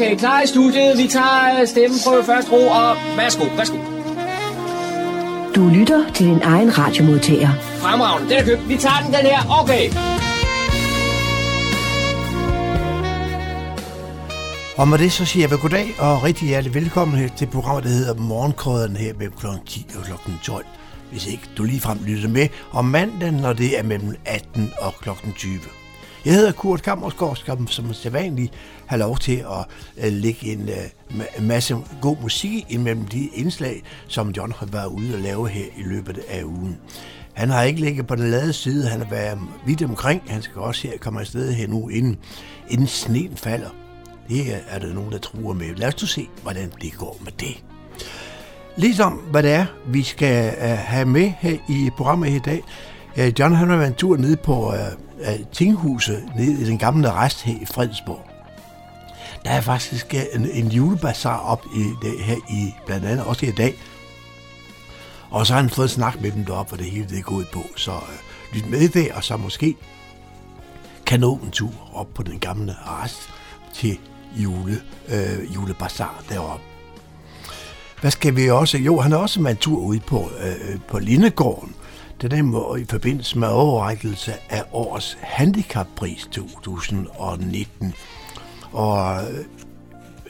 Okay, klar i studiet. Vi tager stemmen på første ro, og værsgo, værsgo. Du lytter til din egen radiomodtager. Fremragende, den er købt. Vi tager den, den her. Okay. Og med det så siger jeg goddag og rigtig hjertelig velkommen til programmet, der hedder Morgenkrøderen her mellem kl. 10 og kl. 12. Hvis ikke du ligefrem lytter med om mandagen, når det er mellem 18 og kl. 20. Jeg hedder Kurt Kammersgaard, skal som sædvanligt have lov til at øh, lægge en øh, masse god musik imellem de indslag, som John har været ude og lave her i løbet af ugen. Han har ikke ligget på den lade side, han har været vidt omkring. Han skal også her komme afsted her nu, inden, inden sneen falder. Det er der nogen, der truer med. Lad os nu se, hvordan det går med det. Ligesom hvad det er, vi skal øh, have med her i programmet i dag. Uh, John han har været en tur nede på uh, tinghuset, nede i den gamle rest her i Fredensborg. Der er faktisk øh, en, en julebazar op i det, her i blandt andet også i dag. Og så har han fået snak med dem deroppe, hvor det hele det er gået på. Så uh, lyt med det, og så måske kan nå en tur op på den gamle rest til jule, øh, julebazar deroppe. Hvad skal vi også? Jo, han har også med en tur ude på, øh, på Lindegården. Den var i forbindelse med overrækkelse af årets handicappris 2019. Og øh,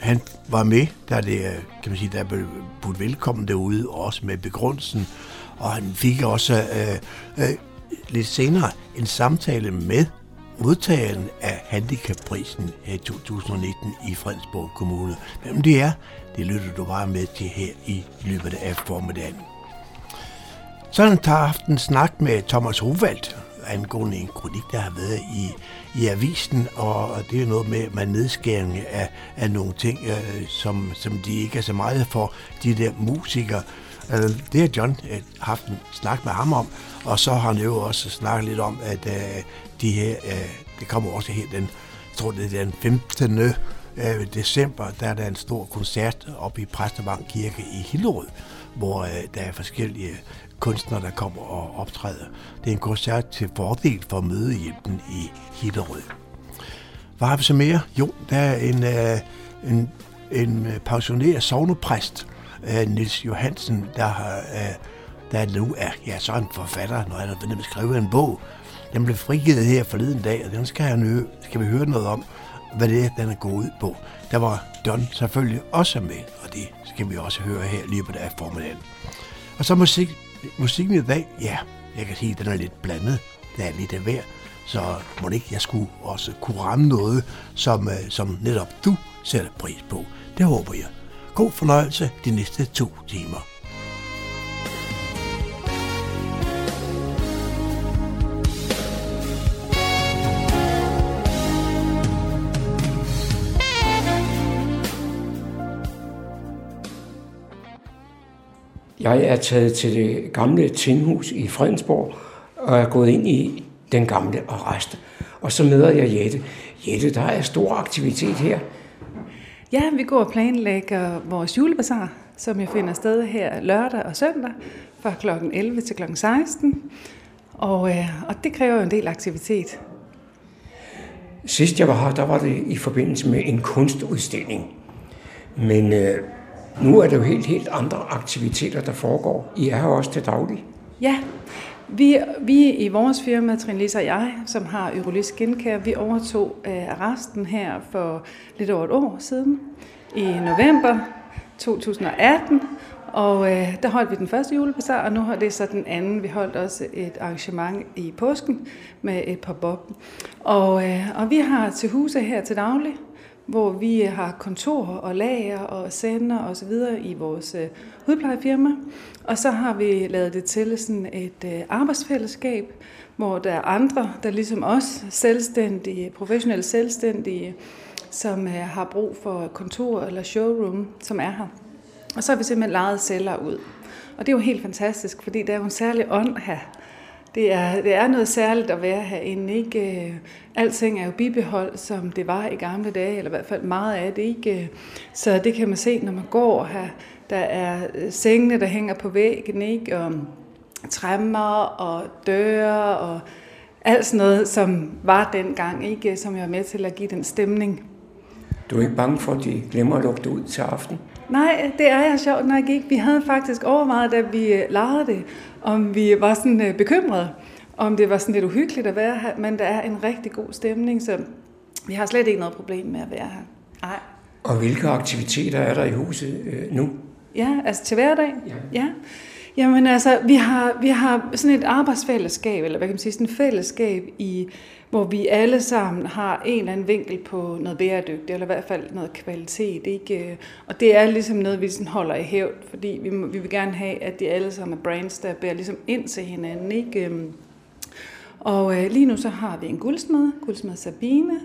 han var med, da det, øh, kan man sige, der blev budt velkommen derude, også med begrundelsen. Og han fik også øh, øh, lidt senere en samtale med modtageren af handicapprisen her i 2019 i Fredensborg Kommune. Hvem det er, det lytter du bare med til her i løbet af formiddagen. Sådan tager aften snak med Thomas Hovald angående en kronik, der har været i, i avisen, og det er noget med, med nedskæring af, af nogle ting, øh, som, som de ikke er så meget for, de der musikere. Øh, det har John øh, haft en snak med ham om, og så har han jo også snakket lidt om, at øh, de her, øh, det kommer også her den, jeg tror det er den 15. Øh, december, der er der en stor koncert oppe i Præstevang Kirke i Hillerød, hvor øh, der er forskellige kunstnere, der kommer og optræder. Det er en koncert til fordel for mødehjælpen i Hillerød. Hvad har vi så mere? Jo, der er en, øh, en, en pensioneret sovnepræst, øh, øh Nils Johansen, der, har, øh, der nu er ja, så en forfatter, når han har været skrevet en bog. Den blev frigivet her forleden dag, og den skal, jeg, skal vi høre noget om, hvad det er, den er gået ud på. Der var Don selvfølgelig også med, og det skal vi også høre her lige på af formiddagen. Og så musik, musikken i dag, ja, jeg kan sige, at den er lidt blandet. Der er lidt af hver, så må ikke jeg skulle også kunne ramme noget, som, øh, som netop du sætter pris på. Det håber jeg. God fornøjelse de næste to timer. Jeg er taget til det gamle tinghus i Fredensborg og er gået ind i den gamle arrest. Og så møder jeg Jette. Jette, der er stor aktivitet her. Ja, vi går og planlægger vores julebazar, som jeg finder sted her lørdag og søndag fra kl. 11 til kl. 16. Og, øh, og det kræver jo en del aktivitet. Sidst jeg var her, der var det i forbindelse med en kunstudstilling. Men øh, nu er det jo helt, helt andre aktiviteter, der foregår. I er her også til daglig. Ja, vi, vi i vores firma, Trine Lise og jeg, som har Eurolis Skincare, vi overtog øh, arresten her for lidt over et år siden, i november 2018. Og øh, der holdt vi den første julebazar, og nu har det så den anden. Vi holdt også et arrangement i påsken med et par bob. Og, øh, og vi har til huse her til daglig, hvor vi har kontor og lager og sender og så videre i vores øh, hudplejefirma. Og så har vi lavet det til sådan et øh, arbejdsfællesskab, hvor der er andre, der ligesom os, selvstændige, professionelle selvstændige, som øh, har brug for kontor eller showroom, som er her. Og så har vi simpelthen lejet celler ud. Og det er jo helt fantastisk, fordi der er jo en særlig ånd her. Det er, det er noget særligt at være herinde. Ikke? Øh, alting er jo bibeholdt, som det var i gamle dage, eller i hvert fald meget af det. Ikke? Så det kan man se, når man går her. Der er øh, sengene, der hænger på væggen, ikke? og træmmer og døre og alt sådan noget, som var dengang, ikke? som jeg var med til at give den stemning. Du er ikke bange for, at de glemmer at lukke ud til aften? Nej, det er jeg sjovt nok ikke. Vi havde faktisk overvejet, da vi øh, legede det, om vi var sådan øh, bekymrede, om det var sådan lidt uhyggeligt at være her, men der er en rigtig god stemning, så vi har slet ikke noget problem med at være her. Nej. Og hvilke aktiviteter er der i huset øh, nu? Ja, altså til hverdag? Ja. ja. Jamen altså, vi har, vi har sådan et arbejdsfællesskab, eller hvad kan man sige, sådan et fællesskab, i, hvor vi alle sammen har en eller anden vinkel på noget bæredygtigt, eller i hvert fald noget kvalitet. Ikke? Og det er ligesom noget, vi sådan holder i hævd, fordi vi, vi vil gerne have, at de alle sammen er brands, der bærer ligesom ind til hinanden. Ikke? Og øh, lige nu så har vi en guldsmed, guldsmed Sabine,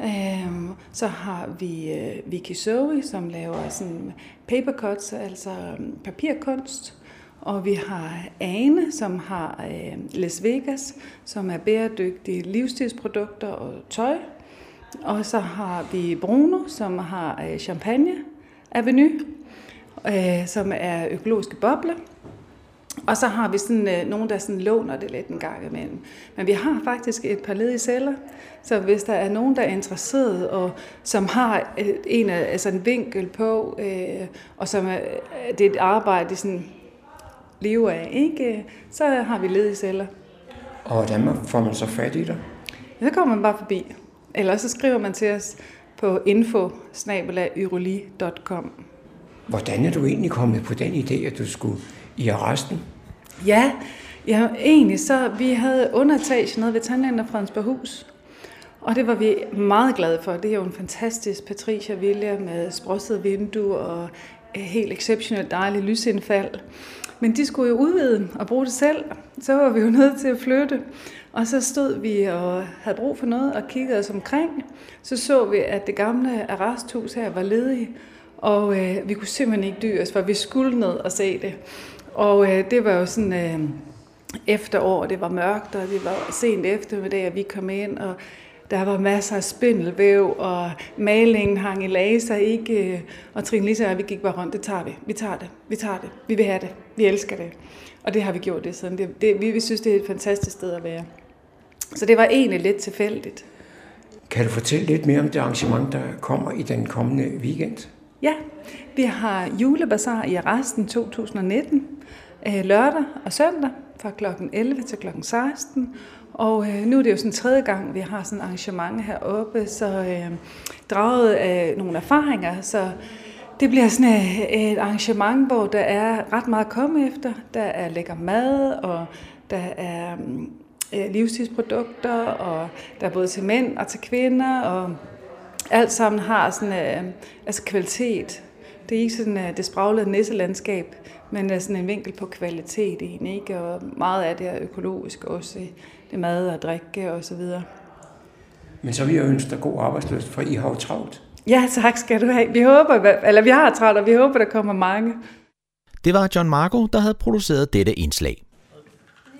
Øhm, så har vi øh, Vicky Zoe, som laver sådan paper cuts, altså øhm, papirkunst. Og vi har Ane, som har øh, Las Vegas, som er bæredygtige livsstilsprodukter og tøj. Og så har vi Bruno, som har øh, Champagne Avenue, øh, som er økologiske bobler. Og så har vi sådan, øh, nogen, der sådan låner det lidt en gang imellem. Men vi har faktisk et par ledige celler, så hvis der er nogen, der er interesseret, og som har øh, en, altså en vinkel på, øh, og som er, øh, det er et arbejde, sådan lever af, ikke? så har vi ledige celler. Og hvordan får man så fat i dig? Så kommer man bare forbi. Eller så skriver man til os på info Hvordan er du egentlig kommet på den idé, at du skulle i arresten? Ja, ja egentlig så, vi havde underetage nede ved tandlægen af Hus. Og det var vi meget glade for. Det er jo en fantastisk Patricia Villa med sprossede vinduer og helt exceptionelt dejligt lysindfald. Men de skulle jo udvide og bruge det selv. Så var vi jo nødt til at flytte. Og så stod vi og havde brug for noget og kiggede os omkring. Så så vi, at det gamle arresthus her var ledigt. Og øh, vi kunne simpelthen ikke dyre os, for vi skulle ned og se det. Og øh, det var jo sådan øh, efterår, det var mørkt, og det var sent eftermiddag, at vi kom ind, og der var masser af spindelvæv, og malingen hang i laser, ikke? Og Trine Lisa og vi gik bare rundt, det tager vi, vi tager det, vi tager det, vi vil have det, vi elsker det. Og det har vi gjort det siden. Det, det, vi, vi synes, det er et fantastisk sted at være. Så det var egentlig lidt tilfældigt. Kan du fortælle lidt mere om det arrangement, der kommer i den kommende weekend? Ja, vi har julebazar i arresten 2019, øh, lørdag og søndag fra kl. 11 til kl. 16. Og øh, nu er det jo sådan tredje gang, vi har sådan et arrangement heroppe, så øh, draget af nogle erfaringer, så det bliver sådan et, et arrangement, hvor der er ret meget at komme efter. Der er lækker mad, og der er øh, livstidsprodukter, og der er både til mænd og til kvinder, og alt sammen har sådan øh, altså kvalitet. Det er ikke sådan øh, det spraglede nisselandskab, men er sådan en vinkel på kvalitet egentlig, ikke? Og meget af det er økologisk også. Det mad og drikke og så videre. Men så vil jeg ønske dig god arbejdsløst, for I har jo travlt. Ja, tak skal du have. Vi håber, eller vi har travlt, og vi håber, der kommer mange. Det var John Marco, der havde produceret dette indslag.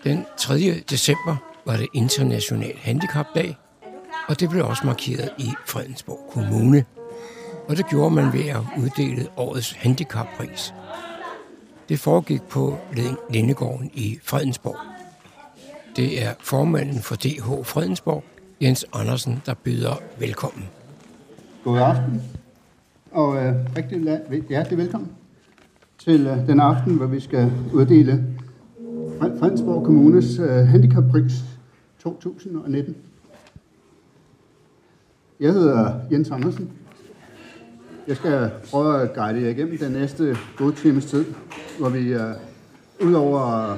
Den 3. december var det International Handicapdag, og det blev også markeret i Fredensborg Kommune. Og det gjorde man ved at uddele årets handicappris. Det foregik på Lindegården i Fredensborg. Det er formanden for DH Fredensborg, Jens Andersen, der byder velkommen. God aften, og øh, rigtig hjertelig velkommen til øh, den aften, hvor vi skal uddele Fredensborg Kommunes øh, handicappris 2019. Jeg hedder Jens Andersen. Jeg skal prøve at guide jer igennem den næste gode times tid, hvor vi øh, ud over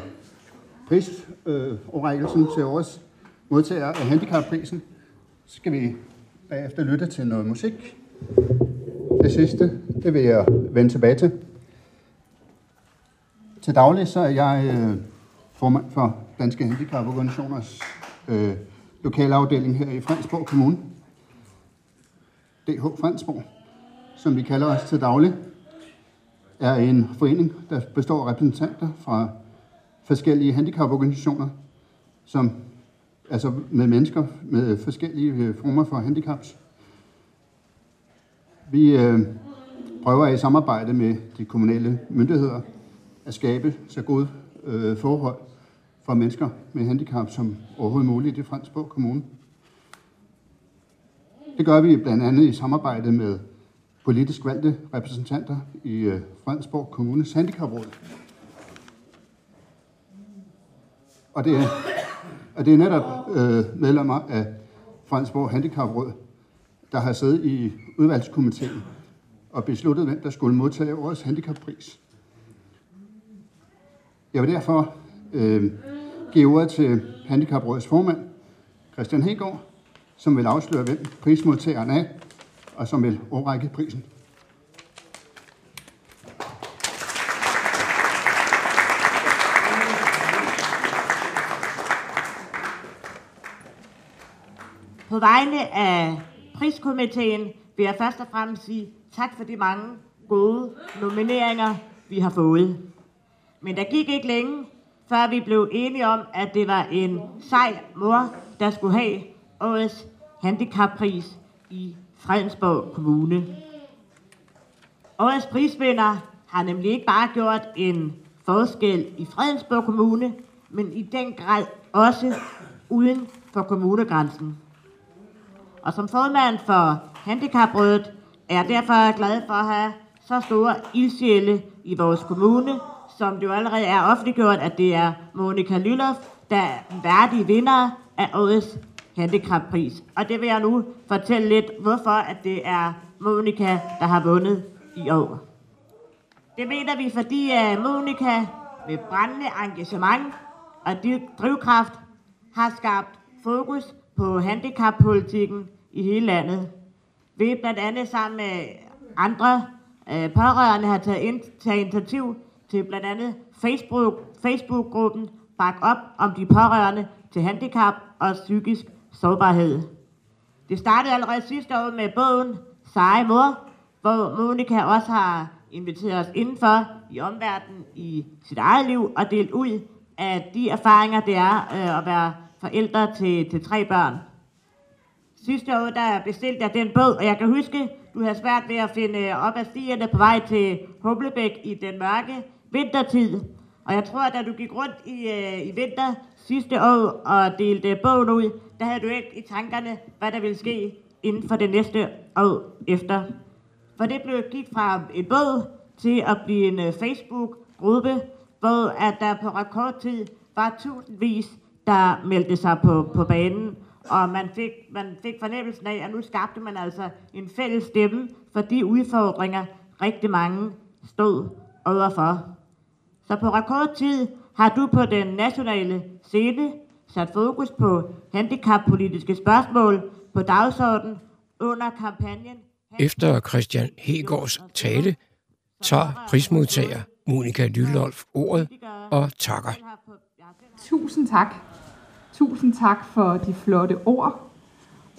prisoverrækkelsen øh, til årets modtager af handicapprisen, så skal vi bagefter lytte til noget musik. Det sidste, det vil jeg vende tilbage til. Til daglig så er jeg øh, formand for Danske Handicaporganisationers uh, lokalafdeling her i Fredensborg Kommune. DH Fredensborg, som vi kalder os til daglig, er en forening, der består af repræsentanter fra forskellige handicaporganisationer, som altså med mennesker med forskellige øh, former for handicaps. Vi øh, prøver i samarbejde med de kommunale myndigheder at skabe så gode øh, forhold for mennesker med handicap som overhovedet muligt i Fransborg Kommune. Det gør vi blandt andet i samarbejde med politisk valgte repræsentanter i øh, Fredensborg Kommunes Handicapråd. Og det er, og det er netop øh, medlemmer af Fredensborg Handicapråd, der har siddet i udvalgskomiteen og besluttet, hvem der skulle modtage årets handicappris. Jeg vil derfor øh, give ordet til Handicaprådets formand, Christian Hegård, som vil afsløre, hvem prismodtageren er, og som vil overrække prisen. På vegne af priskomiteen vil jeg først og fremmest sige tak for de mange gode nomineringer, vi har fået. Men der gik ikke længe, før vi blev enige om, at det var en sej mor, der skulle have årets handicappris i Fredensborg Kommune. Årets prisvinder har nemlig ikke bare gjort en forskel i Fredensborg Kommune, men i den grad også uden for kommunegrænsen. Og som formand for Handicaprådet er jeg derfor glad for at have så store ildsjæle i vores kommune, som det jo allerede er offentliggjort, at det er Monika Lylof, der er den værdige vinder af årets handicappris. Og det vil jeg nu fortælle lidt, hvorfor at det er Monika, der har vundet i år. Det mener vi, fordi øh, Monika med brændende engagement og drivkraft har skabt fokus på handicappolitikken i hele landet. Vi blandt andet sammen med andre øh, pårørende har taget, ind, taget initiativ til blandt andet Facebook, Facebook-gruppen Bak op om de pårørende til handicap og psykisk sårbarhed. Det startede allerede sidste år med bogen Seje Mor, hvor Monika også har inviteret os indenfor i omverdenen i sit eget liv og delt ud af de erfaringer, det er øh, at være forældre til, til tre børn. Sidste år der bestilte jeg den bog, og jeg kan huske, du havde svært ved at finde øh, op ad stierne på vej til Humlebæk i den mørke vintertid. Og jeg tror, at da du gik rundt i, øh, i vinter sidste år og delte bogen ud, der havde du ikke i tankerne, hvad der ville ske inden for det næste år efter. For det blev gik fra en bog til at blive en øh, Facebook-gruppe, hvor at der på rekordtid var tusindvis, der meldte sig på, på banen. Og man fik, man fik fornemmelsen af, at nu skabte man altså en fælles stemme for de udfordringer, rigtig mange stod overfor. Så på rekordtid har du på den nationale scene sat fokus på handicappolitiske spørgsmål på dagsordenen under kampagnen. Efter Christian Hegårds tale tager prismodtager Monika Lylolf ordet og takker. Tusind tak. Tusind tak for de flotte ord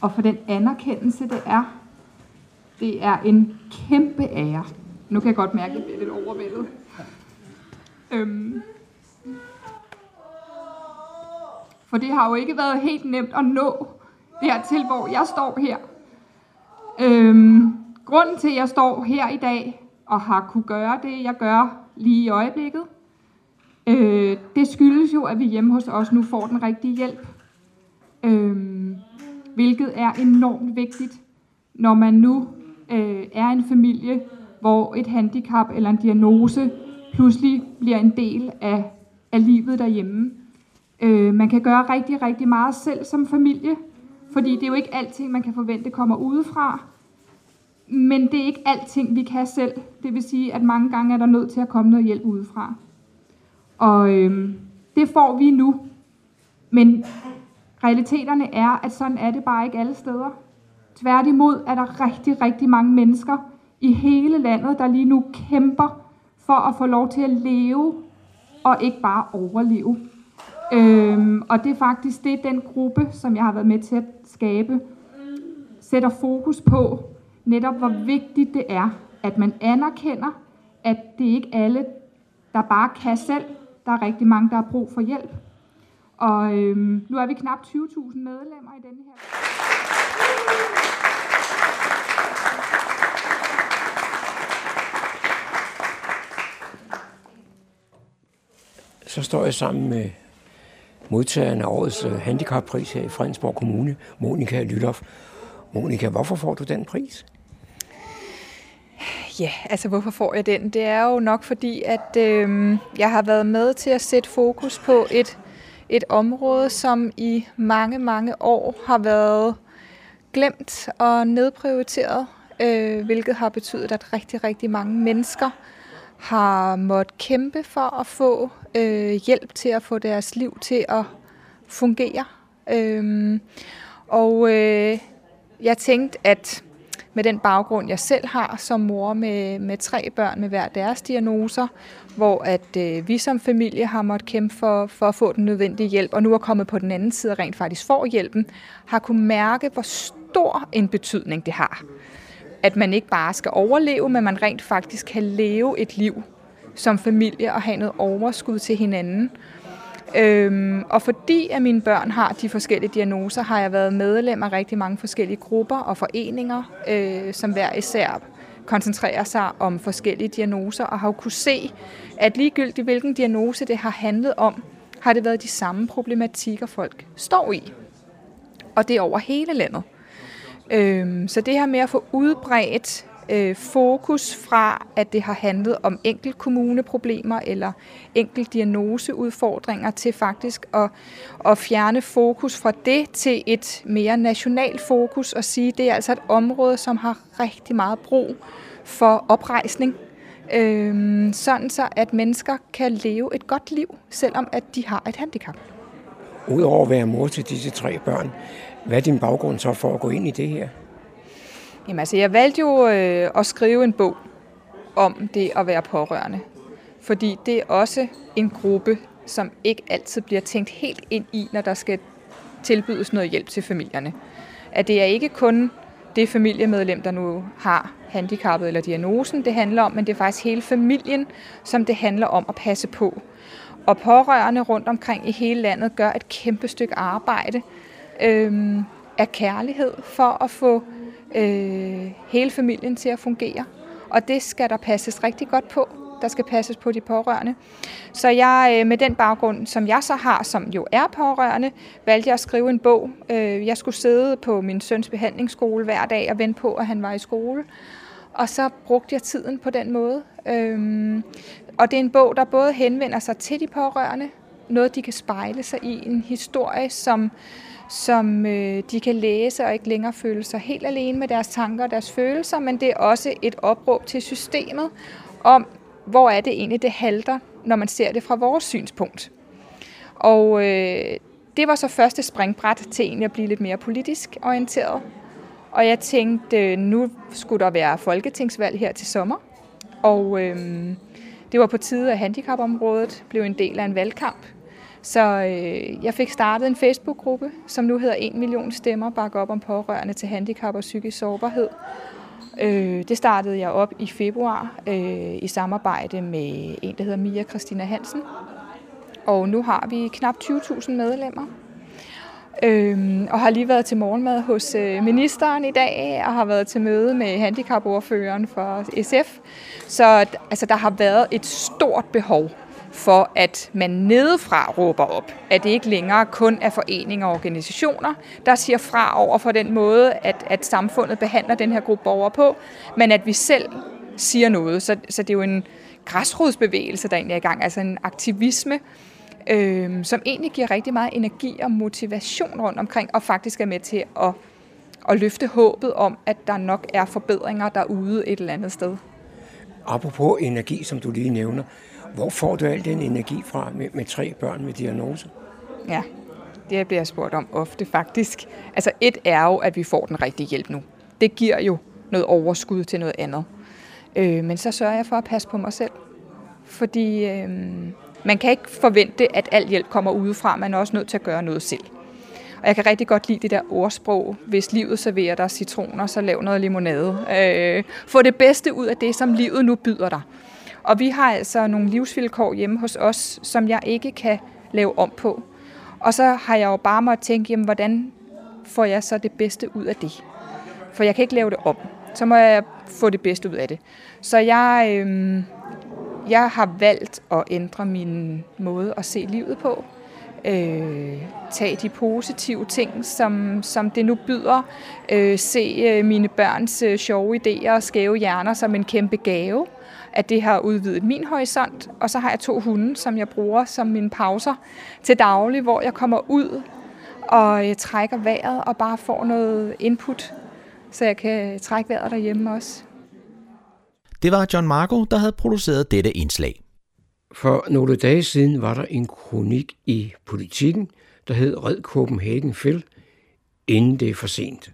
og for den anerkendelse, det er. Det er en kæmpe ære. Nu kan jeg godt mærke, at jeg bliver lidt overvældet. Øhm. For det har jo ikke været helt nemt at nå dertil, hvor jeg står her. Øhm, grunden til, at jeg står her i dag og har kunne gøre det, jeg gør lige i øjeblikket, øh, det skyldes jo, at vi hjemme hos os nu får den rigtige hjælp. Øhm, hvilket er enormt vigtigt, når man nu øh, er en familie, hvor et handicap eller en diagnose pludselig bliver en del af, af livet derhjemme. Øh, man kan gøre rigtig, rigtig meget selv som familie, fordi det er jo ikke alting, man kan forvente kommer udefra. Men det er ikke alting, vi kan selv. Det vil sige, at mange gange er der nødt til at komme noget hjælp udefra. Og øhm, det får vi nu. Men realiteterne er, at sådan er det bare ikke alle steder. Tværtimod er der rigtig, rigtig mange mennesker i hele landet, der lige nu kæmper for at få lov til at leve, og ikke bare overleve. Øhm, og det er faktisk det, den gruppe, som jeg har været med til at skabe, sætter fokus på, netop hvor vigtigt det er, at man anerkender, at det ikke alle, der bare kan selv. Der er rigtig mange, der har brug for hjælp. Og øhm, nu er vi knap 20.000 medlemmer i denne her. Så står jeg sammen med modtageren af årets øh, handicappris her i Fredensborg Kommune, Monika Lytoff. Monika, hvorfor får du den pris? Ja, altså hvorfor får jeg den? Det er jo nok fordi, at øh, jeg har været med til at sætte fokus på et, et område, som i mange, mange år har været glemt og nedprioriteret, øh, hvilket har betydet, at rigtig, rigtig mange mennesker har måttet kæmpe for at få øh, hjælp til at få deres liv til at fungere. Øh, og øh, jeg tænkte, at med den baggrund, jeg selv har som mor med, med tre børn med hver deres diagnoser, hvor at øh, vi som familie har måttet kæmpe for, for at få den nødvendige hjælp, og nu er kommet på den anden side og rent faktisk får hjælpen, har kunne mærke, hvor stor en betydning det har. At man ikke bare skal overleve, men man rent faktisk kan leve et liv som familie og have noget overskud til hinanden. Øhm, og fordi at mine børn har de forskellige diagnoser, har jeg været medlem af rigtig mange forskellige grupper og foreninger, øh, som hver især koncentrerer sig om forskellige diagnoser, og har jo kunne se, at ligegyldigt hvilken diagnose det har handlet om, har det været de samme problematikker, folk står i. Og det er over hele landet. Øhm, så det her med at få udbredt øh, fokus fra, at det har handlet om enkelt kommuneproblemer eller enkelt diagnoseudfordringer, til faktisk at, at fjerne fokus fra det til et mere nationalt fokus og sige, at det er altså et område, som har rigtig meget brug for oprejsning. Øh, sådan så, at mennesker kan leve et godt liv, selvom at de har et handicap. Udover at være mor til disse tre børn, hvad er din baggrund så for at gå ind i det her? Jamen altså, jeg valgte jo øh, at skrive en bog om det at være pårørende. Fordi det er også en gruppe, som ikke altid bliver tænkt helt ind i, når der skal tilbydes noget hjælp til familierne. At det er ikke kun det familiemedlem, der nu har handicappet eller diagnosen, det handler om, men det er faktisk hele familien, som det handler om at passe på. Og pårørende rundt omkring i hele landet gør et kæmpe stykke arbejde øh, af kærlighed for at få øh, hele familien til at fungere. Og det skal der passes rigtig godt på. Der skal passes på de pårørende. Så jeg øh, med den baggrund, som jeg så har, som jo er pårørende, valgte jeg at skrive en bog. Øh, jeg skulle sidde på min søns behandlingsskole hver dag og vente på, at han var i skole. Og så brugte jeg tiden på den måde. Øhm, og det er en bog, der både henvender sig til de pårørende, noget de kan spejle sig i, en historie, som som øh, de kan læse og ikke længere føle sig helt alene med deres tanker og deres følelser, men det er også et opråb til systemet om, hvor er det egentlig, det halter, når man ser det fra vores synspunkt. Og øh, det var så første springbræt til egentlig at blive lidt mere politisk orienteret. Og jeg tænkte, øh, nu skulle der være folketingsvalg her til sommer. Og øh, det var på tide, at handicapområdet blev en del af en valgkamp. Så øh, jeg fik startet en Facebook-gruppe, som nu hedder 1 million stemmer, bakke op om pårørende til handicap og psykisk sårbarhed. Øh, det startede jeg op i februar øh, i samarbejde med en, der hedder Mia Christina Hansen. Og nu har vi knap 20.000 medlemmer. Øhm, og har lige været til morgenmad hos øh, ministeren i dag, og har været til møde med handicapordføreren for SF. Så altså, der har været et stort behov for, at man nedefra råber op. At det ikke længere kun er foreninger og organisationer, der siger fra over for den måde, at, at samfundet behandler den her gruppe borgere på, men at vi selv siger noget. Så, så det er jo en græsrodsbevægelse, der egentlig er i gang, altså en aktivisme, øh, som egentlig giver rigtig meget energi og motivation rundt omkring, og faktisk er med til at, at løfte håbet om, at der nok er forbedringer derude et eller andet sted. Apropos energi, som du lige nævner, hvor får du al den energi fra med, med tre børn med diagnose? Ja, det bliver jeg spurgt om ofte faktisk. Altså et er jo, at vi får den rigtige hjælp nu. Det giver jo noget overskud til noget andet. Øh, men så sørger jeg for at passe på mig selv. Fordi øh, man kan ikke forvente, at al hjælp kommer udefra. Man er også nødt til at gøre noget selv. Og jeg kan rigtig godt lide det der ordsprog. Hvis livet serverer dig citroner, så lav noget limonade. Øh, få det bedste ud af det, som livet nu byder dig. Og vi har altså nogle livsvilkår hjemme hos os, som jeg ikke kan lave om på. Og så har jeg jo bare måttet tænke, jamen, hvordan får jeg så det bedste ud af det? For jeg kan ikke lave det om. Så må jeg få det bedste ud af det. Så jeg, øh, jeg har valgt at ændre min måde at se livet på. øh, tage de positive ting, som, som det nu byder. Øh, se øh, mine børns øh, sjove idéer og skæve hjerner som en kæmpe gave. At det har udvidet min horisont. Og så har jeg to hunde, som jeg bruger som mine pauser til daglig, hvor jeg kommer ud og øh, trækker vejret og bare får noget input, så jeg kan trække vejret derhjemme også. Det var John Marco, der havde produceret dette indslag. For nogle dage siden var der en kronik i politikken, der hed Red Copenhagen Phil, inden det er for sent.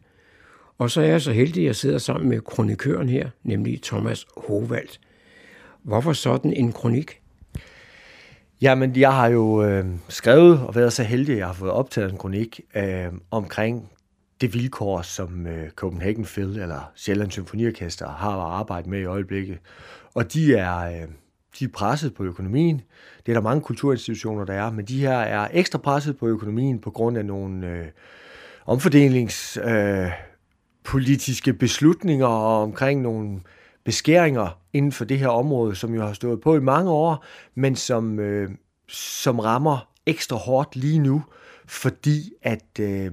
Og så er jeg så heldig, at jeg sidder sammen med kronikøren her, nemlig Thomas Hovald. Hvorfor sådan en kronik? Jamen, jeg har jo øh, skrevet og været så heldig, at jeg har fået optaget en kronik øh, omkring det vilkår, som øh, Copenhagen Phil eller Sjællands Symfoniorkester har at arbejde med i øjeblikket. Og de er, øh, de er presset på økonomien. Det er der mange kulturinstitutioner, der er, men de her er ekstra presset på økonomien på grund af nogle øh, omfordelingspolitiske øh, beslutninger og omkring nogle beskæringer inden for det her område, som jo har stået på i mange år, men som, øh, som rammer ekstra hårdt lige nu, fordi at øh,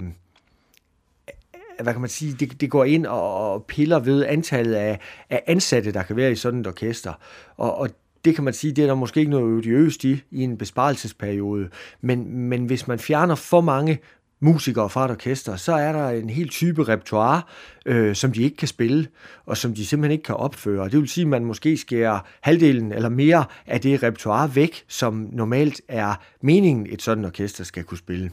hvad kan man sige, det, det går ind og piller ved antallet af, af ansatte, der kan være i sådan et orkester. Og, og det kan man sige, det er der måske ikke noget odiøst i, i en besparelsesperiode. Men, men hvis man fjerner for mange musikere fra et orkester, så er der en helt type repertoire, øh, som de ikke kan spille, og som de simpelthen ikke kan opføre. Det vil sige, at man måske skærer halvdelen eller mere af det repertoire væk, som normalt er meningen, et sådan orkester skal kunne spille.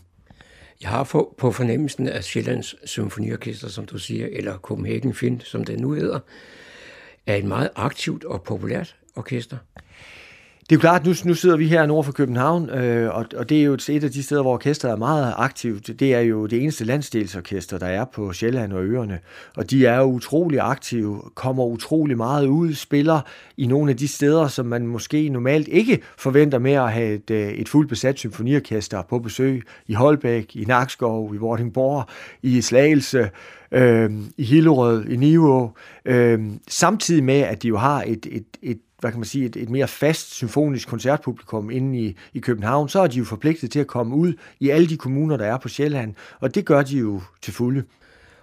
Jeg har på fornemmelsen af Sjællands Symfoniorkester, som du siger, eller Copenhagen Film, som det nu hedder, er et meget aktivt og populært orkester. Det er jo klart, nu, nu sidder vi her nord for København, øh, og, og det er jo et, et af de steder, hvor orkestret er meget aktivt. Det er jo det eneste landsdelsorkester, der er på Sjælland og Øerne, og de er jo utrolig aktive, kommer utrolig meget ud, spiller i nogle af de steder, som man måske normalt ikke forventer med at have et, øh, et fuldt besat symfoniorkester på besøg. I Holbæk, i Nakskov, i Vordingborg, i Slagelse, øh, i Hillerød, i Niveau, øh, samtidig med, at de jo har et, et, et hvad kan man sige, et, et mere fast symfonisk koncertpublikum inde i, i København, så er de jo forpligtet til at komme ud i alle de kommuner, der er på Sjælland, og det gør de jo til fulde.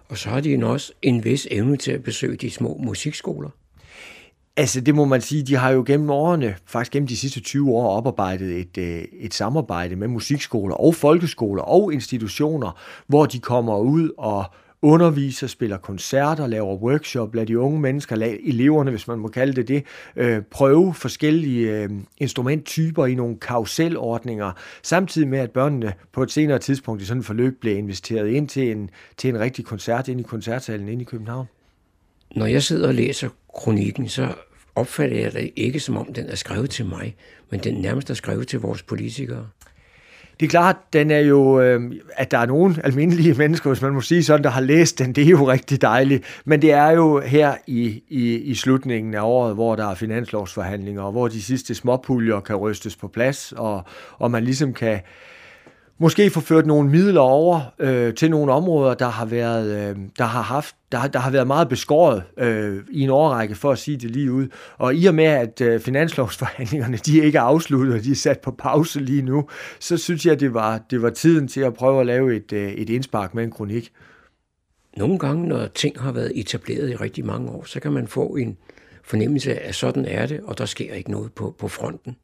Og så har de jo også en vis evne til at besøge de små musikskoler. Altså, det må man sige, de har jo gennem årene, faktisk gennem de sidste 20 år, oparbejdet et, øh, et samarbejde med musikskoler og folkeskoler og institutioner, hvor de kommer ud og underviser, spiller koncerter, laver workshop, lader de unge mennesker, lader eleverne, hvis man må kalde det det, øh, prøve forskellige øh, instrumenttyper i nogle karuselordninger, samtidig med, at børnene på et senere tidspunkt i sådan et forløb bliver investeret ind til en, til en rigtig koncert ind i koncertsalen inde i København. Når jeg sidder og læser kronikken, så opfatter jeg det ikke som om, den er skrevet til mig, men den nærmest er skrevet til vores politikere. Det er klart, den er jo, øh, at der er nogle almindelige mennesker, hvis man må sige sådan, der har læst den, det er jo rigtig dejligt. Men det er jo her i, i, i slutningen af året, hvor der er finanslovsforhandlinger, og hvor de sidste småpuljer kan rystes på plads, og, og man ligesom kan, øh, måske få ført nogle midler over øh, til nogle områder, der har været, øh, der har haft, der, der har været meget beskåret øh, i en årrække, for at sige det lige ud. Og i og med, at øh, finanslovsforhandlingerne de ikke er afsluttet, og de er sat på pause lige nu, så synes jeg, det var, det var tiden til at prøve at lave et, øh, et indspark med en kronik. Nogle gange, når ting har været etableret i rigtig mange år, så kan man få en fornemmelse af, at sådan er det, og der sker ikke noget på, på fronten.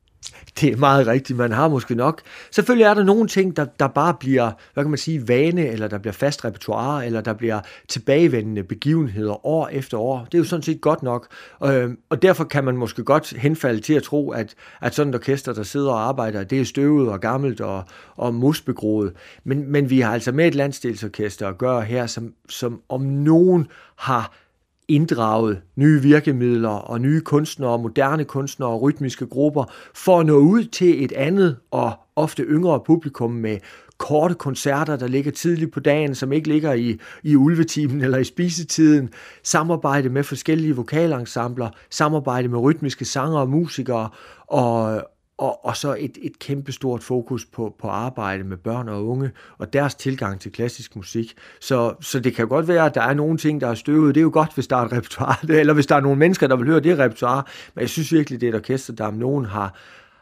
Det er meget rigtigt, man har måske nok. Selvfølgelig er der nogle ting, der, der bare bliver, hvad kan man sige, vane, eller der bliver fast repertoire, eller der bliver tilbagevendende begivenheder år efter år. Det er jo sådan set godt nok. Øh, og derfor kan man måske godt henfalde til at tro, at, at sådan et orkester, der sidder og arbejder, det er støvet og gammelt og, og musbegroet. Men, men vi har altså med et landsdelsorkester at gøre her, som, som om nogen har inddraget nye virkemidler og nye kunstnere, moderne kunstnere og rytmiske grupper, for at nå ud til et andet og ofte yngre publikum med korte koncerter, der ligger tidligt på dagen, som ikke ligger i, i ulvetimen eller i spisetiden, samarbejde med forskellige vokalensembler, samarbejde med rytmiske sanger og musikere, og, og, og så et, et kæmpestort fokus på, på arbejde med børn og unge og deres tilgang til klassisk musik. Så, så det kan godt være, at der er nogle ting, der er støvet. Det er jo godt, hvis der er et repertoire, eller hvis der er nogle mennesker, der vil høre det repertoire. Men jeg synes virkelig, det er et orkester, der om nogen har,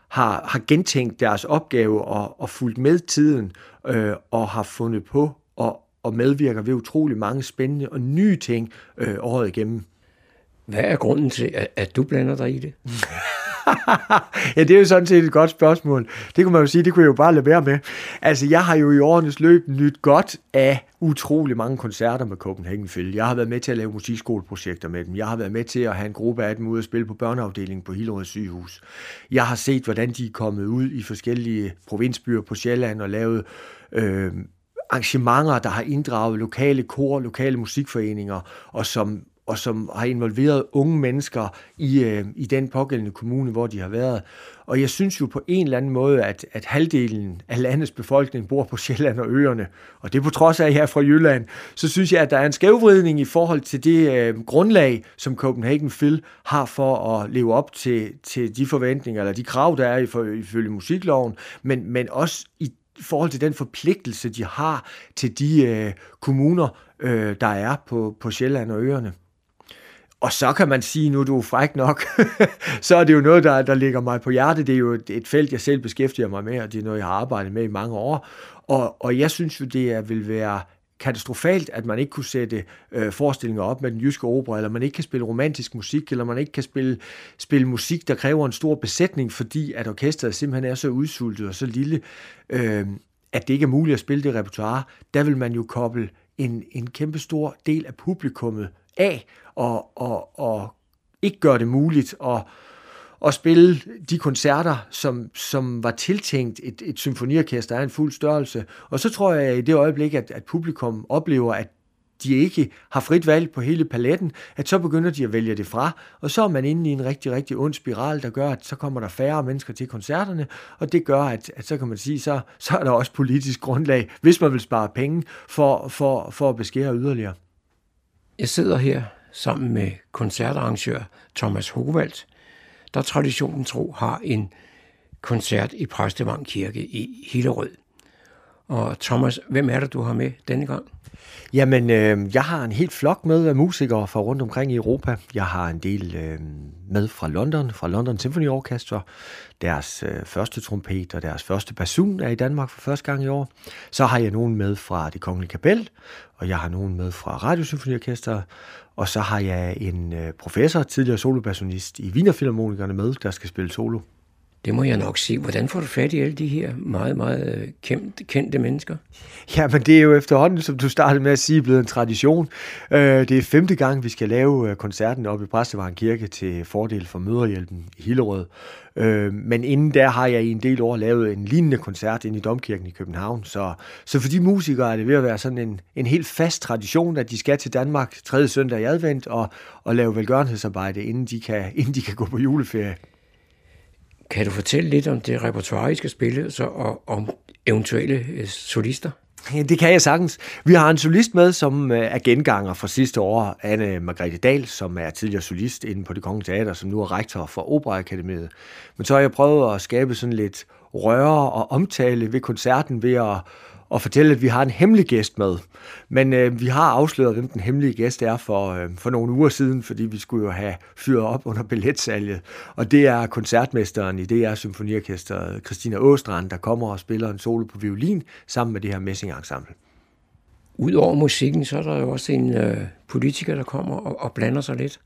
har, har gentænkt deres opgave og, og fulgt med tiden øh, og har fundet på og, og medvirker ved utrolig mange spændende og nye ting øh, året igennem. Hvad er grunden til, at, at du blander dig i det? ja, det er jo sådan set et godt spørgsmål. Det kunne man jo sige, det kunne jeg jo bare lade være med. Altså, jeg har jo i årenes løb nyt godt af utrolig mange koncerter med Copenhagen Phil. Jeg har været med til at lave musikskoleprojekter med dem. Jeg har været med til at have en gruppe af dem ude og spille på børneafdelingen på Hillerød sygehus. Jeg har set, hvordan de er kommet ud i forskellige provinsbyer på Sjælland og lavet øh, arrangementer, der har inddraget lokale kor, lokale musikforeninger, og som og som har involveret unge mennesker i, øh, i den pågældende kommune, hvor de har været. Og jeg synes jo på en eller anden måde, at, at halvdelen af landets befolkning bor på Sjælland og øerne, og det er på trods af, at jeg er fra Jylland, så synes jeg, at der er en skævvridning i forhold til det øh, grundlag, som Copenhagen Phil har for at leve op til, til de forventninger, eller de krav, der er ifølge musikloven, men, men også i forhold til den forpligtelse, de har til de øh, kommuner, øh, der er på, på Sjælland og øerne. Og så kan man sige, nu er du fræk nok, så er det jo noget, der, der ligger mig på hjertet. Det er jo et, et felt, jeg selv beskæftiger mig med, og det er noget, jeg har arbejdet med i mange år. Og, og jeg synes jo, det er, vil være katastrofalt, at man ikke kunne sætte øh, forestillinger op med den jyske opera, eller man ikke kan spille romantisk musik, eller man ikke kan spille, spille musik, der kræver en stor besætning, fordi at orkestret simpelthen er så udsultet og så lille, øh, at det ikke er muligt at spille det repertoire. Der vil man jo koble en, en kæmpe stor del af publikummet af, og, og, og ikke gøre det muligt at, at spille de koncerter, som, som var tiltænkt et, et symfoniorkester af en fuld størrelse. Og så tror jeg i det øjeblik, at, at publikum oplever, at de ikke har frit valg på hele paletten, at så begynder de at vælge det fra, og så er man inde i en rigtig, rigtig ond spiral, der gør, at så kommer der færre mennesker til koncerterne, og det gør, at, at så kan man sige, så, så er der også politisk grundlag, hvis man vil spare penge, for, for, for at beskære yderligere. Jeg sidder her sammen med koncertarrangør Thomas Hovald, der traditionen tro har en koncert i Præstevang Kirke i Hillerød. Og Thomas, hvem er det, du har med denne gang? Jamen, øh, jeg har en helt flok med af musikere fra rundt omkring i Europa. Jeg har en del øh, med fra London, fra London Symphony Orchestra. Deres øh, første trompet og deres første basun er i Danmark for første gang i år. Så har jeg nogen med fra det Kongelige Kapel, og jeg har nogen med fra Radiosymfoniorkester, og så har jeg en øh, professor, tidligere solobassonist i Wienerfilharmonikerne med, der skal spille solo. Det må jeg nok sige. Hvordan får du fat i alle de her meget, meget øh, kendte, kendte mennesker? Ja, men det er jo efterhånden, som du startede med at sige, blevet en tradition. Øh, det er femte gang, vi skal lave øh, koncerten oppe i Præstevaren Kirke til fordel for Møderhjælpen i Hillerød. Men inden der har jeg i en del år lavet en lignende koncert inde i Domkirken i København. Så, så for de musikere er det ved at være sådan en, en helt fast tradition, at de skal til Danmark tredje søndag i advent og, og lave velgørenhedsarbejde, inden de, kan, inden de kan gå på juleferie. Kan du fortælle lidt om det repertoire, I skal spille, så, og om eventuelle øh, solister? Ja, det kan jeg sagtens. Vi har en solist med, som øh, er genganger fra sidste år, Anne Margrethe Dahl, som er tidligere solist inde på det Kongelige Teater, som nu er rektor for Operaakademiet. Men så har jeg prøvet at skabe sådan lidt røre og omtale ved koncerten ved at og fortælle, at vi har en hemmelig gæst med. Men øh, vi har afsløret, hvem den hemmelige gæst er for, øh, for nogle uger siden, fordi vi skulle jo have fyret op under billetsalget. Og det er koncertmesteren i DR Symfoniorkester, Christina Åstrand, der kommer og spiller en solo på violin sammen med det her messingensemble. Udover musikken, så er der jo også en øh, politiker, der kommer og, og blander sig lidt.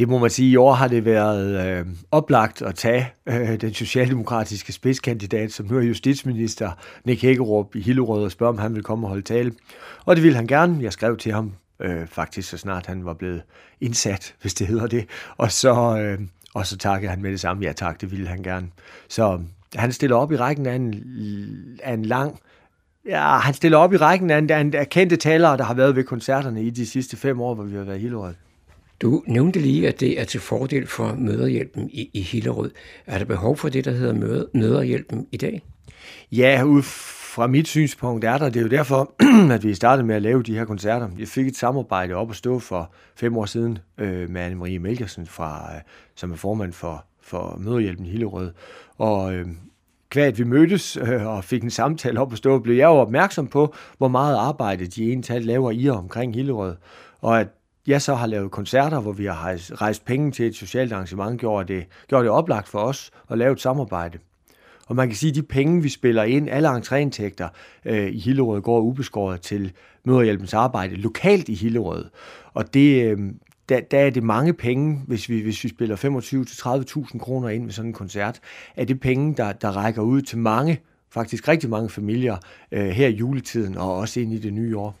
Det må man sige, i år har det været øh, oplagt at tage øh, den socialdemokratiske spidskandidat, som nu er justitsminister, Nick Hækkerup i Hillerød, og spørge, om han vil komme og holde tale. Og det ville han gerne. Jeg skrev til ham øh, faktisk, så snart han var blevet indsat, hvis det hedder det. Og så, øh, og så takkede han med det samme. Ja tak, det ville han gerne. Så øh, han stiller op i rækken af en, af en lang Ja, han stiller op i rækken af en, af en af kendte talere, der har været ved koncerterne i de sidste fem år, hvor vi har været i Hillerød. Du nævnte lige, at det er til fordel for møderhjælpen i, i Hillerød. Er der behov for det, der hedder møderhjælpen i dag? Ja, ud fra mit synspunkt er der. Det er jo derfor, at vi startede med at lave de her koncerter. Jeg fik et samarbejde op at stå for fem år siden øh, med Anne-Marie Melkersen, fra, øh, som er formand for, for Møderhjælpen i Hillerød. Og øh, kvært vi mødtes øh, og fik en samtale op at stå, blev jeg jo opmærksom på, hvor meget arbejde de ene tal laver i og omkring Hillerød. Og at jeg så har lavet koncerter, hvor vi har rejst penge til et socialt arrangement, gjorde det, gjorde det oplagt for os at lave et samarbejde. Og man kan sige, at de penge, vi spiller ind, alle entréindtægter øh, i Hillerød, går ubeskåret til Møderhjælpens arbejde lokalt i Hillerød. Og det, øh, der, der er det mange penge, hvis vi, hvis vi spiller 25-30.000 kroner ind med sådan en koncert, er det penge, der, der rækker ud til mange, faktisk rigtig mange familier øh, her i juletiden og også ind i det nye år.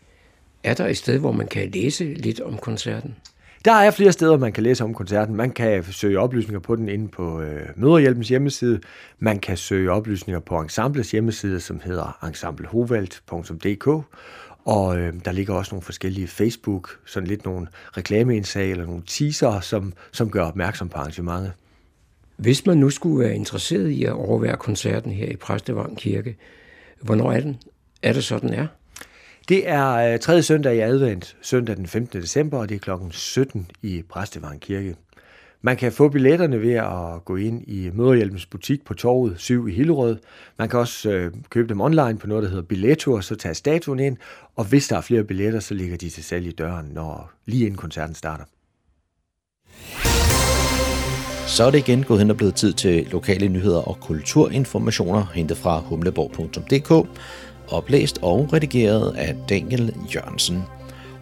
Er der et sted, hvor man kan læse lidt om koncerten? Der er flere steder, man kan læse om koncerten. Man kan søge oplysninger på den inde på øh, Møderhjælpens hjemmeside. Man kan søge oplysninger på Ensembles hjemmeside, som hedder ensemblehovalt.dk. Og øh, der ligger også nogle forskellige Facebook, sådan lidt nogle reklameindslag eller nogle teaser, som, som gør opmærksom på arrangementet. Hvis man nu skulle være interesseret i at overvære koncerten her i Præstevang Kirke, hvornår er den? Er det sådan er? Det er øh, tredje søndag i advent, søndag den 15. december, og det er klokken 17 i Præstevang Kirke. Man kan få billetterne ved at gå ind i Møderhjælpens butik på torvet 7 i Hillerød. Man kan også øh, købe dem online på noget, der hedder Billetto, og så tage statuen ind. Og hvis der er flere billetter, så ligger de til salg i døren, når lige inden koncerten starter. Så er det igen gået hen og blevet tid til lokale nyheder og kulturinformationer hentet fra humleborg.dk, oplæst og redigeret af Daniel Jørgensen.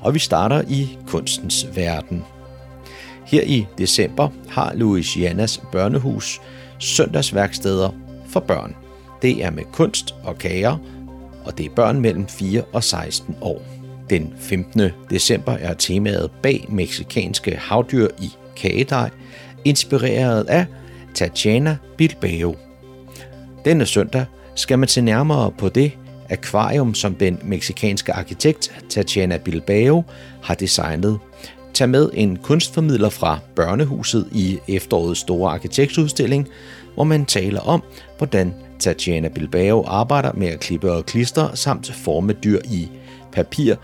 Og vi starter i kunstens verden. Her i december har Louisianas børnehus søndagsværksteder for børn. Det er med kunst og kager, og det er børn mellem 4 og 16 år. Den 15. december er temaet bag meksikanske havdyr i kagedej, inspireret af Tatiana Bilbao. Denne søndag skal man se nærmere på det akvarium, som den meksikanske arkitekt Tatiana Bilbao har designet. Tag med en kunstformidler fra Børnehuset i efterårets store arkitektudstilling, hvor man taler om, hvordan Tatiana Bilbao arbejder med at klippe og klister samt forme dyr i papir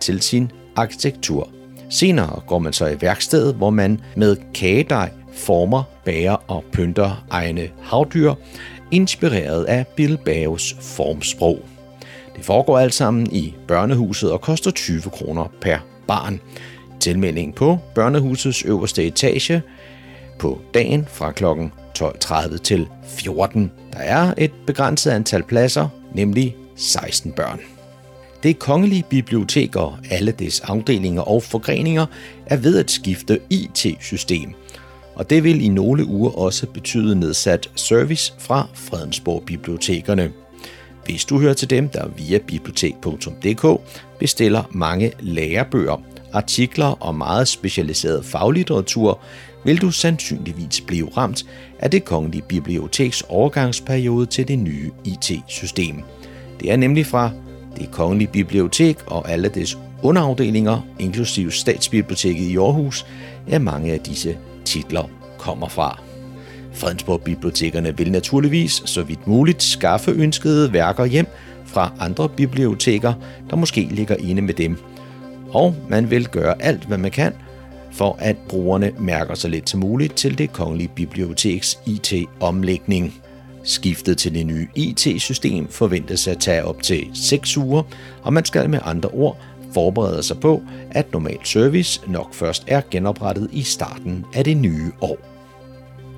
til sin arkitektur. Senere går man så i værkstedet, hvor man med kagedej former, bager og pynter egne havdyr, inspireret af Bilbaos formsprog. Det foregår alt sammen i børnehuset og koster 20 kroner per barn. Tilmelding på børnehusets øverste etage på dagen fra kl. 12.30 til 14. Der er et begrænset antal pladser, nemlig 16 børn. Det kongelige bibliotek og alle dets afdelinger og forgreninger er ved at skifte IT-system. Og det vil i nogle uger også betyde nedsat service fra Fredensborg Bibliotekerne. Hvis du hører til dem, der via bibliotek.dk bestiller mange lærebøger, artikler og meget specialiseret faglitteratur, vil du sandsynligvis blive ramt af det kongelige biblioteks overgangsperiode til det nye IT-system. Det er nemlig fra det kongelige bibliotek og alle dets underafdelinger, inklusive Statsbiblioteket i Aarhus, at mange af disse titler kommer fra. Fredensborg Bibliotekerne vil naturligvis, så vidt muligt, skaffe ønskede værker hjem fra andre biblioteker, der måske ligger inde med dem. Og man vil gøre alt, hvad man kan, for at brugerne mærker sig lidt som muligt til det kongelige biblioteks IT-omlægning. Skiftet til det nye IT-system forventes at tage op til 6 uger, og man skal med andre ord forberede sig på, at normal service nok først er genoprettet i starten af det nye år.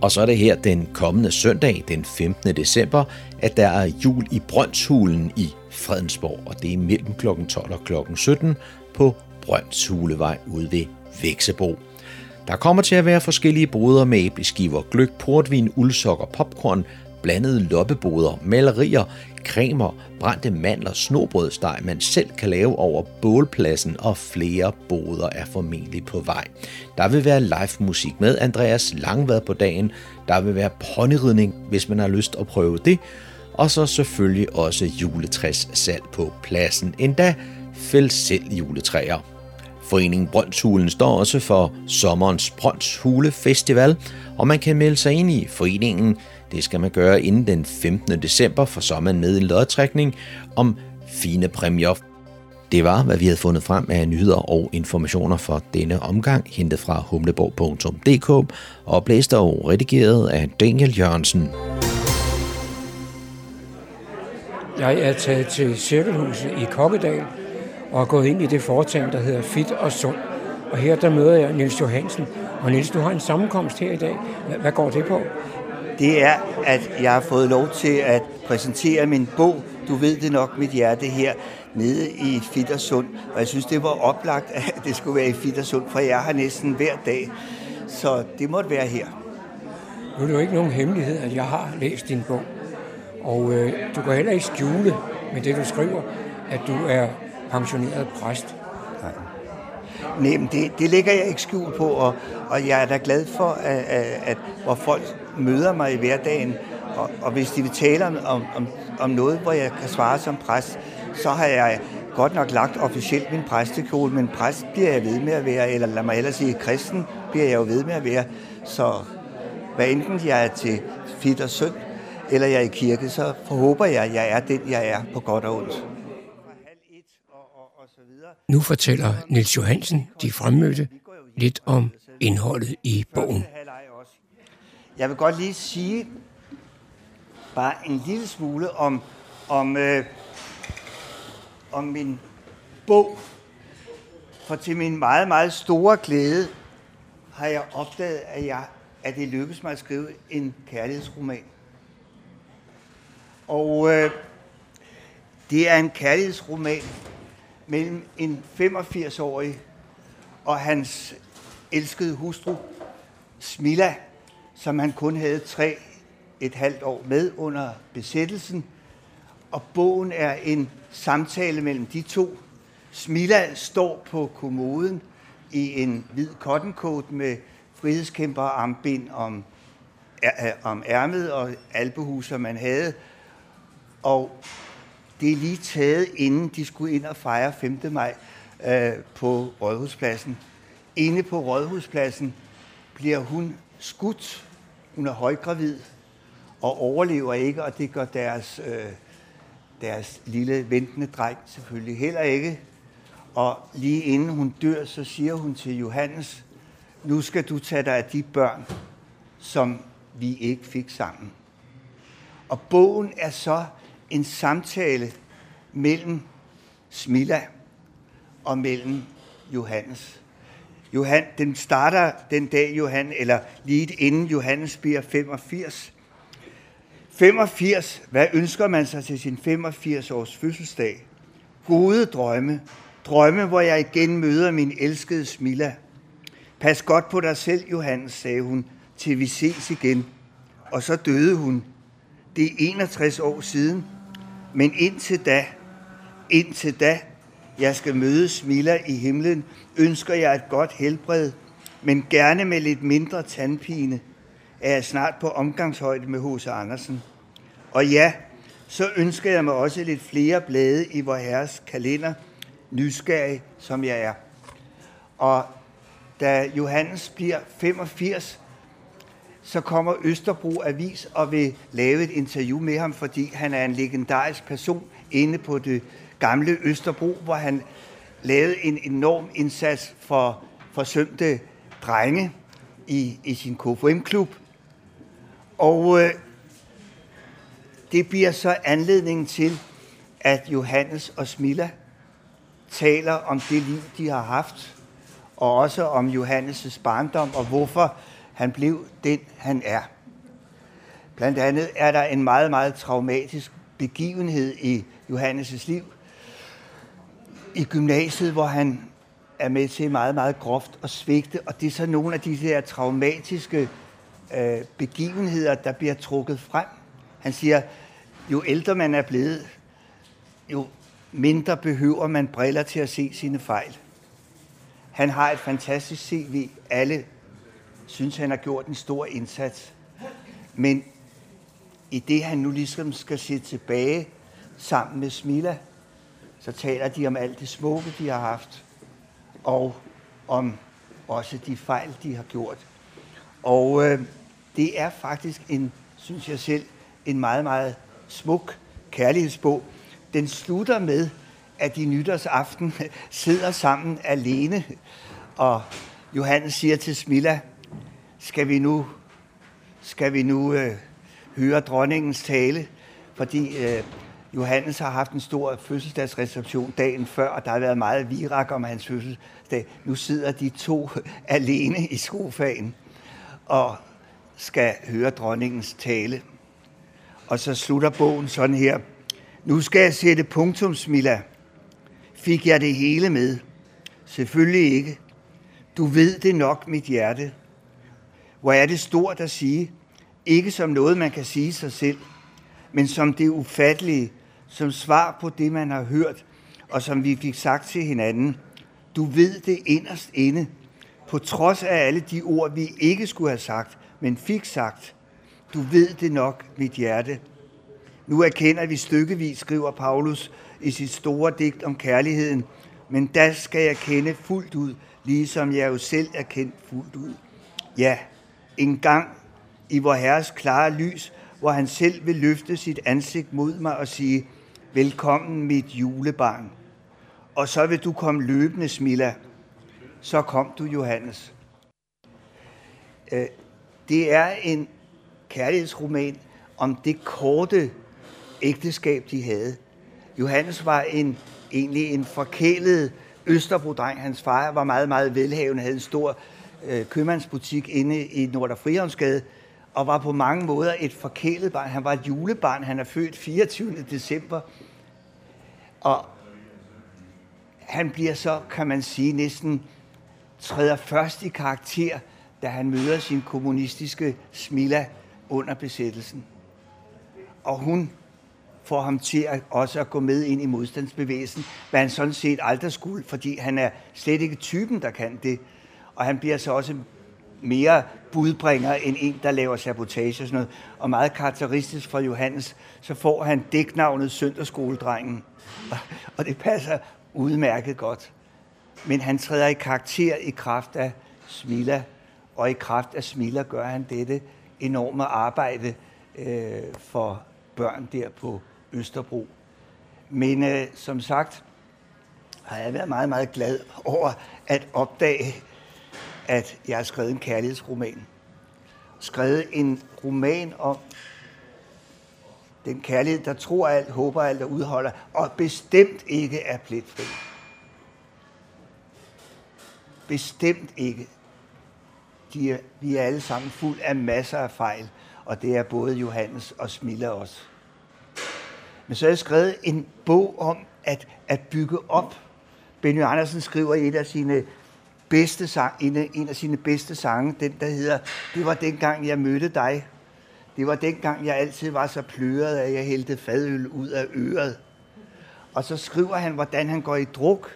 Og så er det her den kommende søndag, den 15. december, at der er jul i Brøndshulen i Fredensborg, og det er mellem kl. 12 og kl. 17 på Brøndshulevej ude ved Væksebo. Der kommer til at være forskellige boder med æbleskiver, gløk, portvin, uldsokker, popcorn, blandede loppeboder, malerier, cremer, brændte mandler, snobrødsteg, man selv kan lave over bålpladsen, og flere boder er formentlig på vej. Der vil være live musik med Andreas Langvad på dagen, der vil være ponyridning, hvis man har lyst at prøve det, og så selvfølgelig også juletræs salg på pladsen, endda fæld selv juletræer. Foreningen Brøndshulen står også for sommerens Brøndshule Festival, og man kan melde sig ind i foreningen det skal man gøre inden den 15. december, for så er man med i en lodtrækning om fine præmier. Det var, hvad vi havde fundet frem af nyheder og informationer for denne omgang, hentet fra humleborg.dk og oplæst og redigeret af Daniel Jørgensen. Jeg er taget til Cirkelhuset i Kokkedal og er gået ind i det foretagende, der hedder Fit og Sund. Og her der møder jeg Nils Johansen. Og Nils, du har en sammenkomst her i dag. Hvad går det på? Det er, at jeg har fået lov til at præsentere min bog, Du ved det nok, mit hjerte her, nede i Fittersund. Og jeg synes, det var oplagt, at det skulle være i Fittersund, for jeg har næsten hver dag. Så det måtte være her. Nu er det jo ikke nogen hemmelighed, at jeg har læst din bog. Og øh, du kan heller ikke skjule med det, du skriver, at du er pensioneret præst. Nej. Men det, det ligger jeg ikke skjult på, og, og jeg er da glad for, at, at, at hvor folk møder mig i hverdagen, og, og hvis de vil tale om, om, om, om noget, hvor jeg kan svare som præst, så har jeg godt nok lagt officielt min præstekjole, men præst bliver jeg ved med at være, eller lad mig ellers sige, kristen bliver jeg jo ved med at være. Så hvad enten jeg er til fit og synd, eller jeg er i kirke, så forhåber jeg, at jeg er den, jeg er på godt og ondt. Nu fortæller Nils Johansen, de fremmødte, lidt om indholdet i bogen. Jeg vil godt lige sige bare en lille smule om, om, øh, om min bog. For til min meget, meget store glæde har jeg opdaget, at, jeg, at det lykkedes mig at skrive en kærlighedsroman. Og øh, det er en kærlighedsroman mellem en 85-årig og hans elskede hustru, Smilla, som han kun havde tre et halvt år med under besættelsen. Og bogen er en samtale mellem de to. Smilla står på kommoden i en hvid cotton coat med frihedskæmper og armbind om, om ærmet og albehuser, man havde. Og det er lige taget, inden de skulle ind og fejre 5. maj øh, på Rådhuspladsen. Inde på Rådhuspladsen bliver hun skudt. Hun er højgravid og overlever ikke, og det gør deres, øh, deres lille ventende dreng selvfølgelig heller ikke. Og lige inden hun dør, så siger hun til Johannes, nu skal du tage dig af de børn, som vi ikke fik sammen. Og bogen er så en samtale mellem Smilla og mellem Johannes. Johan, den starter den dag, Johan, eller lige inden Johannes bliver 85. 85, hvad ønsker man sig til sin 85 års fødselsdag? Gode drømme. Drømme, hvor jeg igen møder min elskede Smilla. Pas godt på dig selv, Johannes, sagde hun, til vi ses igen. Og så døde hun. Det er 61 år siden. Men indtil da, indtil da, jeg skal møde Smilla i himlen, ønsker jeg et godt helbred, men gerne med lidt mindre tandpine, er jeg snart på omgangshøjde med H.C. Andersen. Og ja, så ønsker jeg mig også lidt flere blade i vor herres kalender, nysgerrig som jeg er. Og da Johannes bliver 85, så kommer Østerbro Avis og vil lave et interview med ham, fordi han er en legendarisk person inde på det gamle Østerbro, hvor han lavede en enorm indsats for forsømte drenge i, i sin KFM-klub. Og øh, det bliver så anledningen til, at Johannes og Smilla taler om det liv, de har haft, og også om Johannes' barndom, og hvorfor han blev den, han er. Blandt andet er der en meget, meget traumatisk begivenhed i Johannes' liv. I gymnasiet, hvor han er med til meget, meget groft at svigte, og det er så nogle af de her traumatiske øh, begivenheder, der bliver trukket frem. Han siger, jo ældre man er blevet, jo mindre behøver man briller til at se sine fejl. Han har et fantastisk CV. Alle synes, han har gjort en stor indsats. Men i det, han nu ligesom skal se tilbage sammen med Smilla, så taler de om alt det smukke, de har haft, og om også de fejl, de har gjort. Og øh, det er faktisk en, synes jeg selv, en meget, meget smuk kærlighedsbog. Den slutter med, at de nytårsaften sidder sammen alene, og Johannes siger til Smilla, skal vi nu, skal vi nu øh, høre dronningens tale, fordi øh, Johannes har haft en stor fødselsdagsreception dagen før, og der har været meget virak om hans fødselsdag. Nu sidder de to alene i skofagen, og skal høre dronningens tale. Og så slutter bogen sådan her. Nu skal jeg sætte punktum, Smilla. Fik jeg det hele med? Selvfølgelig ikke. Du ved det nok, mit hjerte. Hvor er det stort at sige. Ikke som noget, man kan sige sig selv, men som det ufattelige, som svar på det, man har hørt, og som vi fik sagt til hinanden. Du ved det inderst inde, på trods af alle de ord, vi ikke skulle have sagt, men fik sagt. Du ved det nok, mit hjerte. Nu erkender vi stykkevis, skriver Paulus i sit store digt om kærligheden, men da skal jeg kende fuldt ud, ligesom jeg jo selv er kendt fuldt ud. Ja, en gang i vor Herres klare lys, hvor han selv vil løfte sit ansigt mod mig og sige, velkommen mit julebarn. Og så vil du komme løbende, Smilla. Så kom du, Johannes. Øh, det er en kærlighedsroman om det korte ægteskab, de havde. Johannes var en, egentlig en forkælet Østerbro-dreng. Hans far var meget, meget velhavende, havde en stor øh, købmandsbutik inde i Nordre Frihavnsgade, og var på mange måder et forkælet barn. Han var et julebarn. Han er født 24. december. Og han bliver så, kan man sige, næsten træder først i karakter, da han møder sin kommunistiske Smilla under besættelsen. Og hun får ham til at også at gå med ind i modstandsbevægelsen, hvad han sådan set aldrig skulle, fordi han er slet ikke typen, der kan det. Og han bliver så også mere budbringer end en, der laver sabotage og sådan noget. Og meget karakteristisk for Johannes, så får han dæknavnet Søndagsskoledrengen. Og det passer udmærket godt. Men han træder i karakter i kraft af Smilla, og i kraft af Smilla gør han dette enorme arbejde øh, for børn der på Østerbro. Men øh, som sagt har jeg været meget, meget glad over at opdage, at jeg har skrevet en kærlighedsroman. Skrevet en roman om den kærlighed, der tror alt, håber alt og udholder, og bestemt ikke er pletfri. Bestemt ikke. De er, vi er alle sammen fuld af masser af fejl, og det er både Johannes og Smilla også. Men så har jeg skrevet en bog om at, at bygge op. Benny Andersen skriver i et af sine bedste sang, en, af, en af sine bedste sange, den der hedder, det var dengang jeg mødte dig. Det var dengang jeg altid var så pløret, at jeg hældte fadøl ud af øret. Og så skriver han, hvordan han går i druk,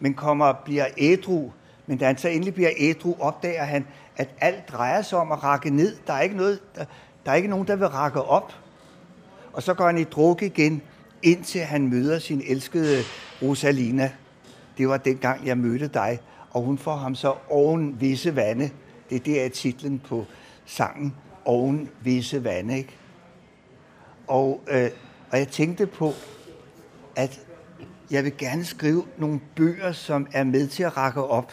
men kommer og bliver ædru. Men da han så endelig bliver ædru, opdager han, at alt drejer sig om at rakke ned. Der er ikke, noget, der, der er ikke nogen, der vil rakke op. Og så går han i druk igen, indtil han møder sin elskede Rosalina. Det var dengang, jeg mødte dig. Og hun får ham så oven visse vande. Det er der titlen på sangen. Oven visse vande, ikke? Og, øh, og jeg tænkte på, at jeg vil gerne skrive nogle bøger, som er med til at rakke op.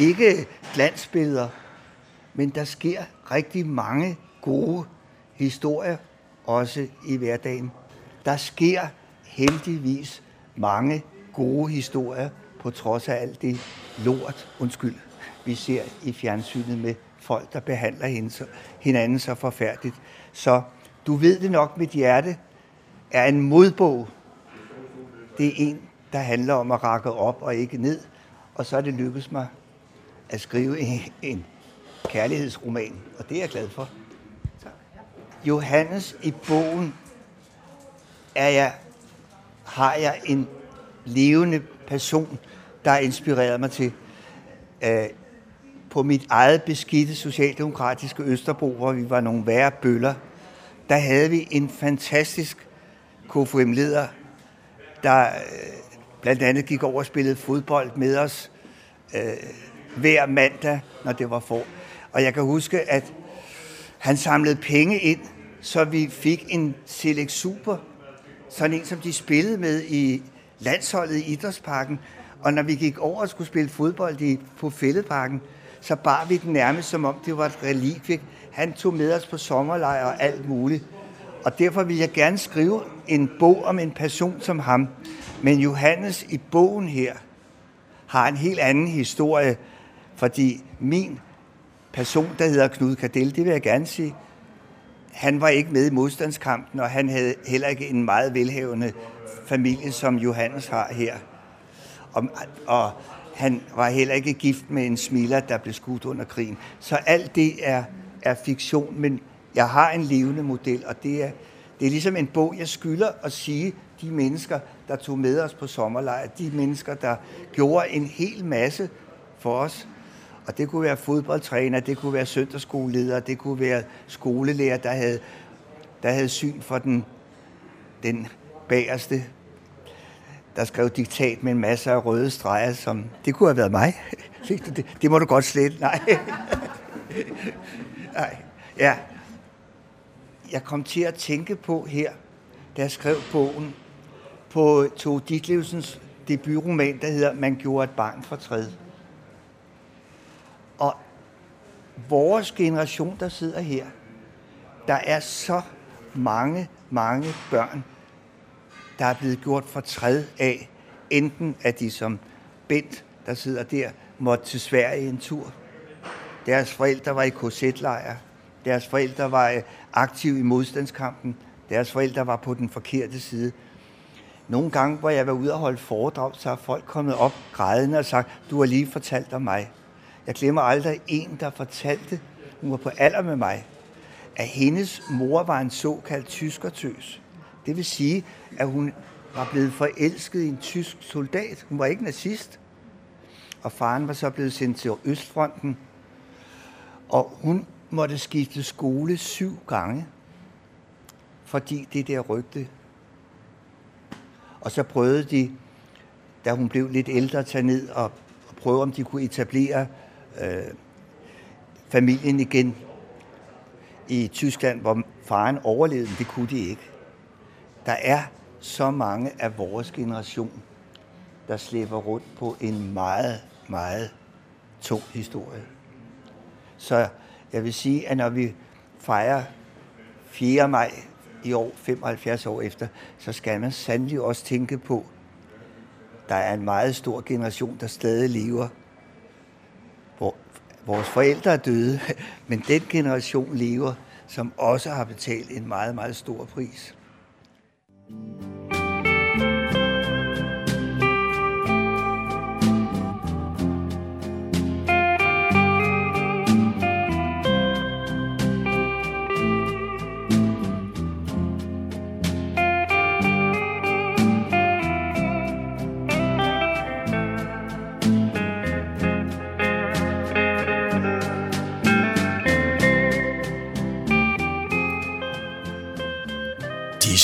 Ikke glansbilleder, men der sker rigtig mange gode historier også i hverdagen. Der sker heldigvis mange gode historier, på trods af alt det lort, undskyld, vi ser i fjernsynet med folk, der behandler hinanden så forfærdeligt. Så du ved det nok, mit hjerte er en modbog. Det er en, der handler om at rakke op og ikke ned. Og så er det lykkedes mig at skrive en kærlighedsroman, og det er jeg glad for. Johannes i bogen er jeg, har jeg en levende person, der inspirerede mig til. Øh, på mit eget beskidte socialdemokratiske Østerbro, hvor vi var nogle værre bøller, der havde vi en fantastisk KFM-leder, der øh, blandt andet gik over og spillede fodbold med os øh, hver mandag, når det var for. Og jeg kan huske, at han samlede penge ind, så vi fik en Select Super, sådan en, som de spillede med i landsholdet i Idrætsparken. Og når vi gik over og skulle spille fodbold i, på Fældeparken, så bar vi den nærmest som om det var et relikvie. Han tog med os på sommerlejr og alt muligt. Og derfor vil jeg gerne skrive en bog om en person som ham. Men Johannes i bogen her har en helt anden historie, fordi min person, der hedder Knud Kadel, det vil jeg gerne sige. Han var ikke med i modstandskampen, og han havde heller ikke en meget velhavende familie, som Johannes har her. Og, og han var heller ikke gift med en smiler, der blev skudt under krigen. Så alt det er, er fiktion, men jeg har en levende model, og det er, det er ligesom en bog, jeg skylder at sige de mennesker, der tog med os på sommerlejr, de mennesker, der gjorde en hel masse for os. Og det kunne være fodboldtræner, det kunne være søndagsskoleleder, det kunne være skolelærer, der havde, der havde syn for den, den bagerste, der skrev diktat med en masse af røde streger, som det kunne have været mig. Det, det må du godt slet. Nej. Nej. Ja. Jeg kom til at tænke på her, da jeg skrev bogen, på Tove Ditlevsens debutroman, der hedder Man gjorde et barn for træd. Og vores generation, der sidder her, der er så mange, mange børn, der er blevet gjort for træd af, enten at de som Bent, der sidder der, måtte til Sverige en tur. Deres forældre var i korsetlejr. Deres forældre var øh, aktive i modstandskampen. Deres forældre var på den forkerte side. Nogle gange, hvor jeg var ude og holde foredrag, så har folk kommet op grædende og sagt, du har lige fortalt om mig. Jeg glemmer aldrig en, der fortalte, hun var på alder med mig, at hendes mor var en såkaldt tyskertøs. Det vil sige, at hun var blevet forelsket i en tysk soldat. Hun var ikke nazist. Og faren var så blevet sendt til Østfronten. Og hun måtte skifte skole syv gange, fordi det der rygte. Og så prøvede de, da hun blev lidt ældre, at tage ned og, og prøve, om de kunne etablere øh, familien igen i Tyskland, hvor faren overlevede, men det kunne de ikke. Der er så mange af vores generation, der slæber rundt på en meget, meget tung historie. Så jeg vil sige, at når vi fejrer 4. maj i år, 75 år efter, så skal man sandelig også tænke på, der er en meget stor generation, der stadig lever. Vores forældre er døde, men den generation lever, som også har betalt en meget, meget stor pris.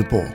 Göteborg.